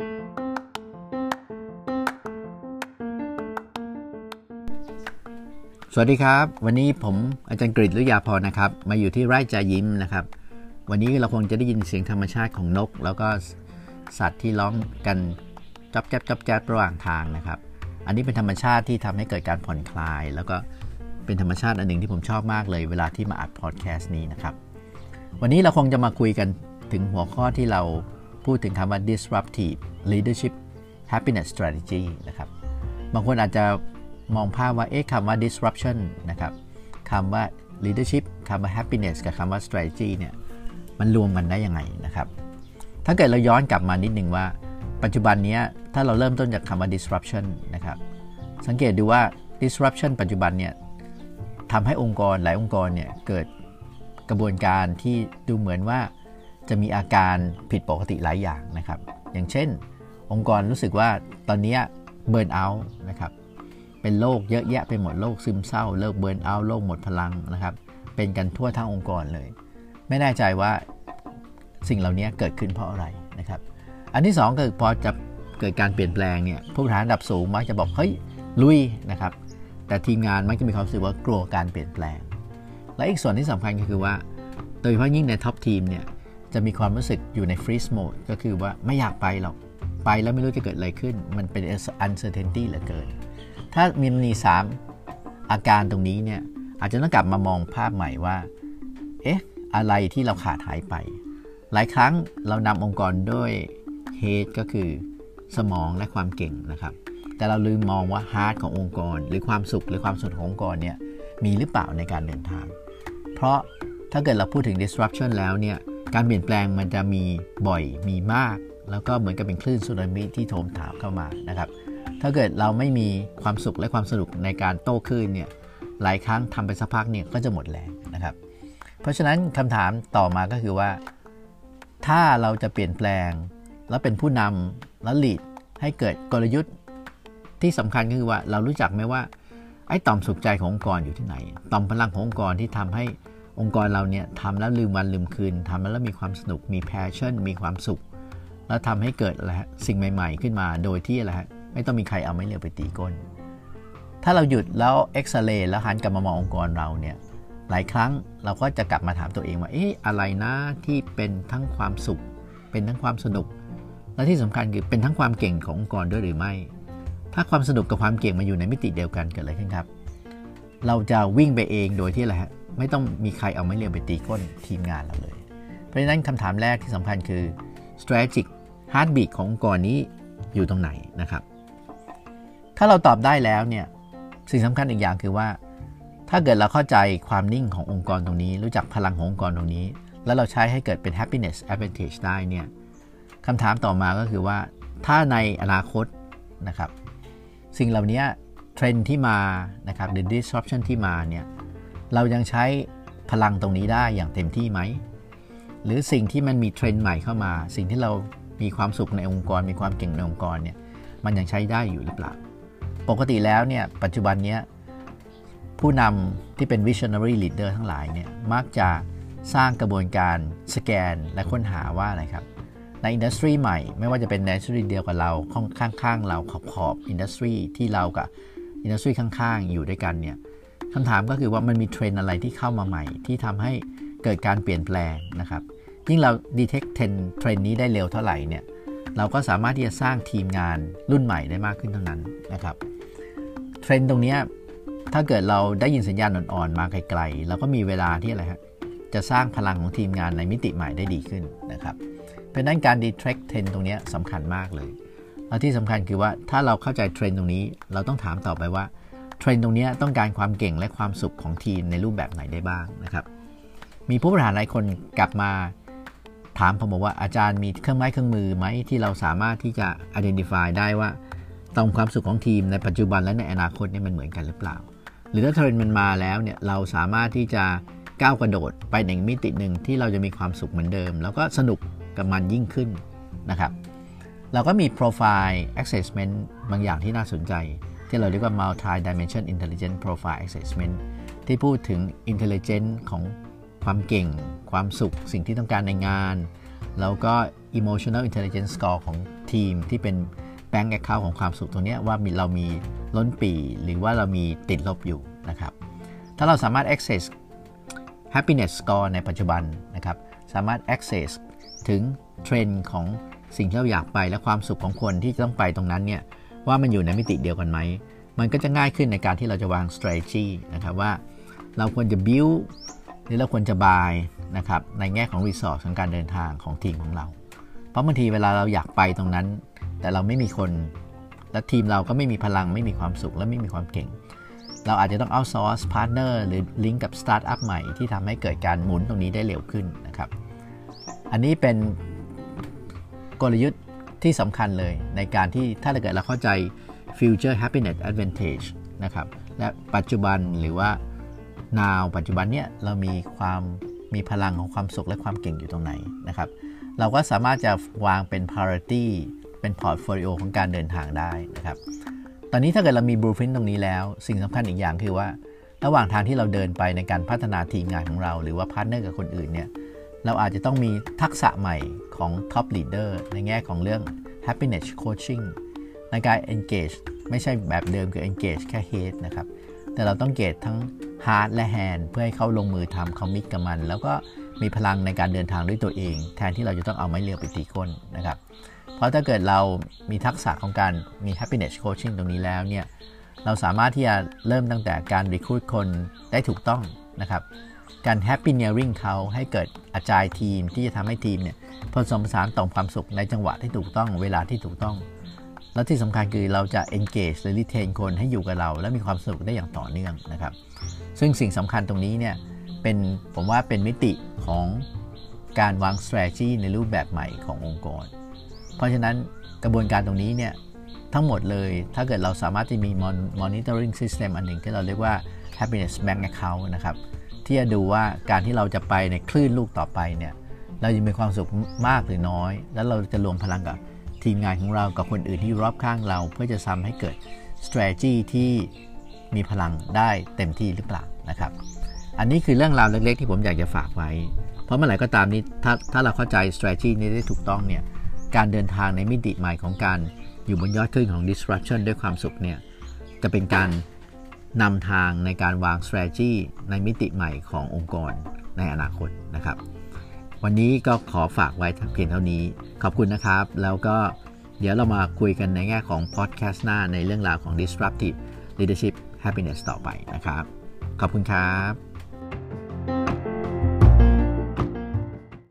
สวัสดีครับ วันนี้ผมอาจารย์กฤษลุยาพรนะครับ มาอยู่ที่ไร่จายิ้มนะครับ วันนี้เราคงจะได้ยินเสียงธรรมชาติของนก แล้วก็สัตว์ที่ร้องกันจับแจ๊บจับแจ๊บระหว่างทางนะครับ อันนี้เป็นธรรมชาติที่ทำให้เกิดการผ่อนคลาย แล้วก็เป็นธรรมชาติอันหนึ่งที่ผมชอบมากเลยเวลาที่มาอัดพอดแคสต์นี้นะครับ วันนี้เราคงจะมาคุยกันถึงหัวข้อที่เรา พูดถึงคำว่า disruptive leadership happiness strategy นะครับบางคนอาจจะมองภาพว่าเอ๊ะคำว่า disruption นะครับคำว่า leadership คำว่า happiness กับคำว่า strategy เนี่ยมันรวมกันได้ยังไงนะครับ ถ้าเกิดเราย้อนกลับมานิดนึงว่า ปัจจุบันนี้ถ้าเราเริ่มต้นจากคำว่า disruption นะครับ สังเกตดูว่า disruption ปัจจุบันเนี่ยทำให้องค์กรหลายองค์กรเนี่ยเกิดกระบวนการที่ดูเหมือนว่า จะมีอาการผิดปกติหลายอย่างนะครับ อย่างเช่น องค์กรรู้สึกว่าตอนนี้เบิร์นเอาท์นะครับ เป็นโรคเยอะแยะไปหมดโรคซึมเศร้าโรคเบิร์นเอาท์โรคหมดพลังนะครับ เป็นกันทั่วทั้งองค์กรเลย ไม่แน่ใจว่าสิ่งเหล่านี้เกิดขึ้นเพราะอะไรนะครับ อันที่2คือพอจะเกิดการเปลี่ยนแปลงเนี่ยผู้บริหารระดับสูงมักจะบอกเฮ้ยลุยนะครับ แต่ทีมงานมักจะมีความรู้สึกว่ากลัวการเปลี่ยนแปลง และอีกส่วนที่สำคัญก็คือว่า โดยเฉพาะยิ่งใน top team เนี่ย จะมีความรู้สึกอยู่ในฟรี e โหมดก็คือว่าไม่อยากไปหรอก ไปแล้วไม่รู้จะเกิดอะไรขึ้น มันเป็น uncertainty เหลือเกิน ถ้ามีมีสามอาการตรงนี้เนี่ยอาจจะต้องกลับมามองภาพใหม่ว่า เอ๊ะ อะไรที่เราขาดหายไป หลายครั้งเรานำองค์กรด้วย head ก็คือสมองและความเก่งนะครับ แต่เราลืมมองว่า heart ขององค์กร หรือความสุขหรือความสุขขององค์กรเนี่ยมีหรือเปล่าในการเดินทาง เพราะถ้าเกิดเราพูดถึง disruption แล้วเนี่ย การเปลี่ยนแปลงมันจะมีบ่อยมีมาก แล้วก็เหมือนกับเป็นคลื่นสึนามิที่โถมถามเข้ามานะครับ ถ้าเกิดเราไม่มีความสุขและความสนุกในการโต้คลื่นเนี่ยหลายครั้งทำไปสักพักเนี่ยก็จะหมดแรงนะครับ เพราะฉะนั้นคำถามต่อมาก็คือว่า ถ้าเราจะเปลี่ยนแปลง แล้วเป็นผู้นำแล้ว lead ให้เกิดกลยุทธ์ที่สำคัญก็คือว่าเรารู้จักไหมว่าไอ้ต่อมสุขใจขององค์กรอยู่ที่ไหน ต่อมพลังขององค์กรที่ทำให้ องค์กรเราเนี่ยทำแล้วลืมวันลืมคืนทำแล้วมีความสนุกมี passion มีความสุข แล้วทำให้เกิดอะไรฮะสิ่งใหม่ ๆ ขึ้นมาโดยที่อะไรฮะไม่ต้องมีใครเอาไม้เรียวไปตีก้น ถ้าเราหยุดแล้วเอ็กซเรย์แล้วหันกลับมามององค์กรเราเนี่ยหลายครั้งเราก็จะกลับมาถามตัวเองว่าเอ๊ะอะไรนะที่เป็นทั้งความสุข เป็นทั้งความสนุก และที่สำคัญคือเป็นทั้งความเก่งขององค์กรด้วยหรือไม่ ถ้าความสนุกกับความเก่งมาอยู่ในมิติเดียวกันเกิดอะไรขึ้นครับ เราจะวิ่งไปเองโดยที่อะไรฮะ ไม่ต้องมีใครเอาไม้เรียวไปตีก้นทีมงานเราเลย เพราะฉะนั้นคำถามแรกที่สำคัญคือ strategic heartbeat ขององค์กรนี้อยู่ตรงไหนนะครับ ถ้าเราตอบได้แล้วเนี่ยสิ่งสำคัญอีกอย่างคือว่า ถ้าเกิดเราเข้าใจความนิ่งขององค์กรตรงนี้ รู้จักพลังขององค์กรตรงนี้ แล้วเราใช้ให้เกิดเป็น happiness advantage ได้เนี่ยคำถามต่อมาก็คือว่าถ้าในอนาคตนะครับ สิ่งเหล่านี้เทรนที่มานะครับหรือ disruption ที่มาเนี่ย เรายังใช้พลังตรงนี้ได้อย่างเต็มที่ไหม หรือสิ่งที่มันมีเทรนด์ใหม่เข้ามา สิ่งที่เรามีความสุขในองค์กร มีความเก่งในองค์กรเนี่ยมันยังใช้ได้อยู่หรือเปล่า ปกติแล้วเนี่ยปัจจุบันเนี้ยผู้นำที่เป็น visionary leader ทั้งหลายเนี่ยมักจะสร้างกระบวนการสแกนและค้นหาว่าอะไรครับ ใน industry ใหม่ไม่ว่าจะเป็น industry เดียวกับเราข้างๆเราขอบขอบ industry ที่เรากับ industry ข้างๆ อยู่ด้วยกันเนี่ย คำถามก็คือว่ามันมีเทรนด์อะไรที่เข้ามาใหม่ ที่ทำให้เกิดการเปลี่ยนแปลงนะครับ ยิ่งเรา detect เทรนด์เทรนด์นี้ได้เร็วเท่าไหร่เนี่ยเราก็สามารถที่จะสร้างทีมงานรุ่นใหม่ได้มากขึ้นเท่านั้นนะครับเทรนด์ตรงนี้ถ้าเกิดเราได้ยินสัญญาณอ่อนๆมาไกลๆเราก็มีเวลาที่อะไรฮะจะสร้างพลังของทีมงานในมิติใหม่ได้ดีขึ้นนะครับเป็นด้านการ detect เทรนด์ตรงนี้สำคัญมากเลยแล้วที่สำคัญคือว่าถ้าเราเข้าใจเทรนด์ตรงนี้ เราต้องถามต่อไปว่า เทรนด์ตรงนี้ต้องการความเก่งและความสุขของทีมในรูปแบบไหนได้บ้างนะครับ มีผู้บริหารหลายคนกลับมาถามผมบอกว่าอาจารย์มีเครื่องไม้เครื่องมือไหมที่เราสามารถที่จะ identify ได้ว่าตรงความสุขของทีมในปัจจุบันและในอนาคตนี่มันเหมือนกันหรือเปล่า หรือถ้าเทรนด์มันมาแล้วเนี่ยเราสามารถที่จะก้าวกระโดดไปในมิติหนึ่งที่เราจะมีความสุขเหมือนเดิม แล้วก็สนุกกับมันยิ่งขึ้นนะครับ เราก็มี profile assessment บางอย่างที่น่าสนใจ ที่เราเรียกว่า multi dimension intelligent profile assessment ที่พูดถึง intelligence ของความเก่ง ความสุข สิ่งที่ต้องการในงาน แล้วก็ emotional intelligence score ของทีมที่เป็นแบงก์แอคเคาท์ของความสุขตรงนี้ว่ามีเรามีล้นปีหรือว่าเรามีติดลบอยู่นะครับ ถ้าเราสามารถ access happiness score ในปัจจุบันนะครับ สามารถ access ถึงเทรนด์ของสิ่งที่เราอยากไปและความสุขของคนที่จะต้องไปตรงนั้นเนี่ย ว่ามันอยู่ในมิติเดียวกันไหม มันก็จะง่ายขึ้นในการที่เราจะวาง strategy นะครับว่าเราควรจะ build หรือเราควรจะ buy นะครับในแง่ของ resource ของการเดินทางของทีมของเรา เพราะบางทีเวลาเราอยากไปตรงนั้น แต่เราไม่มีคน และทีมเราก็ไม่มีพลังไม่มีความสุขและไม่มีความเก่ง เราอาจจะต้อง outsource partner หรือลิงก์กับ startup ใหม่ที่ทำให้เกิดการหมุนตรงนี้ได้เร็วขึ้นนะครับ อันนี้เป็นกลยุทธ์ ที่สำคัญเลยในการที่ถ้าเราเกิดเราเข้าใจ future happiness advantage นะครับและปัจจุบันหรือว่า now ปัจจุบันเนี่ยเรามีความมีพลังของความสุขและความเก่งอยู่ตรงไหนนะครับเราก็สามารถจะวางเป็น priority เป็น portfolio ของการเดินทางได้นะครับตอนนี้ถ้าเกิดเรามี blueprint ตรงนี้แล้ว สิ่งสำคัญอีกอย่างคือว่า ระหว่างทางที่เราเดินไปในการพัฒนาทีมงานของเรา หรือว่า partner กับคนอื่นเนี่ยเราอาจจะต้องมีทักษะใหม่ ของ top leader ในแง่ของเรื่อง happiness coaching ในการ engage ไม่ใช่แบบเดิมคือ engage แค่ head นะครับ แต่เราต้องเกตทั้ง hard และ hand เพื่อให้เขาลงมือทำเขามิกกับมัน แล้วก็มีพลังในการเดินทางด้วยตัวเอง แทนที่เราจะต้องเอาไม้เรียวไปตีก้นนะครับ เพราะถ้าเกิดเรามีทักษะของการมี happiness coaching ตรงนี้แล้วเนี่ย เราสามารถที่จะเริ่มตั้งแต่การ recruit คนได้ถูกต้องนะครับ การ happy nearing เขาให้เกิดอาจายทีมที่จะทำให้ทีมเนี่ยผสมผสานต่อความสุขในจังหวะที่ถูกต้องเวลาที่ถูกต้อง แล้วที่สำคัญคือเราจะ engage หรือ retain คนให้อยู่กับเรา และมีความสุขได้อย่างต่อเนื่องนะครับ ซึ่งสิ่งสำคัญตรงนี้เนี่ยเป็นผมว่าเป็นมิติของการวาง strategy ในรูปแบบใหม่ขององค์กร เพราะฉะนั้นกระบวนการตรงนี้เนี่ยทั้งหมดเลยถ้าเกิดเราสามารถที่มี monitoring system อันหนึ่งที่เราเรียกว่า happiness bank account นะครับ ที่จะดูว่าการที่เราจะไปในคลื่นลูกต่อไปเนี่ยเราจะมีความสุขมากหรือน้อย แล้วเราจะรวมพลังกับทีมงานของเรากับคนอื่นที่อยู่รอบข้างเรา เพื่อจะทำให้เกิด strategy ที่มีพลังได้เต็มที่หรือเปล่านะครับ อันนี้คือเรื่องราวเล็กๆ ที่ผมอยากจะฝากไว้ เพราะเมื่อไหร่ก็ตามนี้ถ้าถ้าเราเข้าใจ strategy นี้ได้ถูกต้องเนี่ยการเดินทางในมิติใหม่ของการอยู่บนยอดขึ้นของ disruption ด้วยความสุขเนี่ยจะเป็นการ นำทางในการวาง strategy ในมิติใหม่ขององค์กรในอนาคตนะครับ วันนี้ก็ขอฝากไว้เพียงเท่านี้ ขอบคุณนะครับ แล้วก็เดี๋ยวเรามาคุยกันในแง่ของ podcast หน้าในเรื่องราวของ disruptive leadership happiness ต่อไปนะครับ ขอบคุณครับ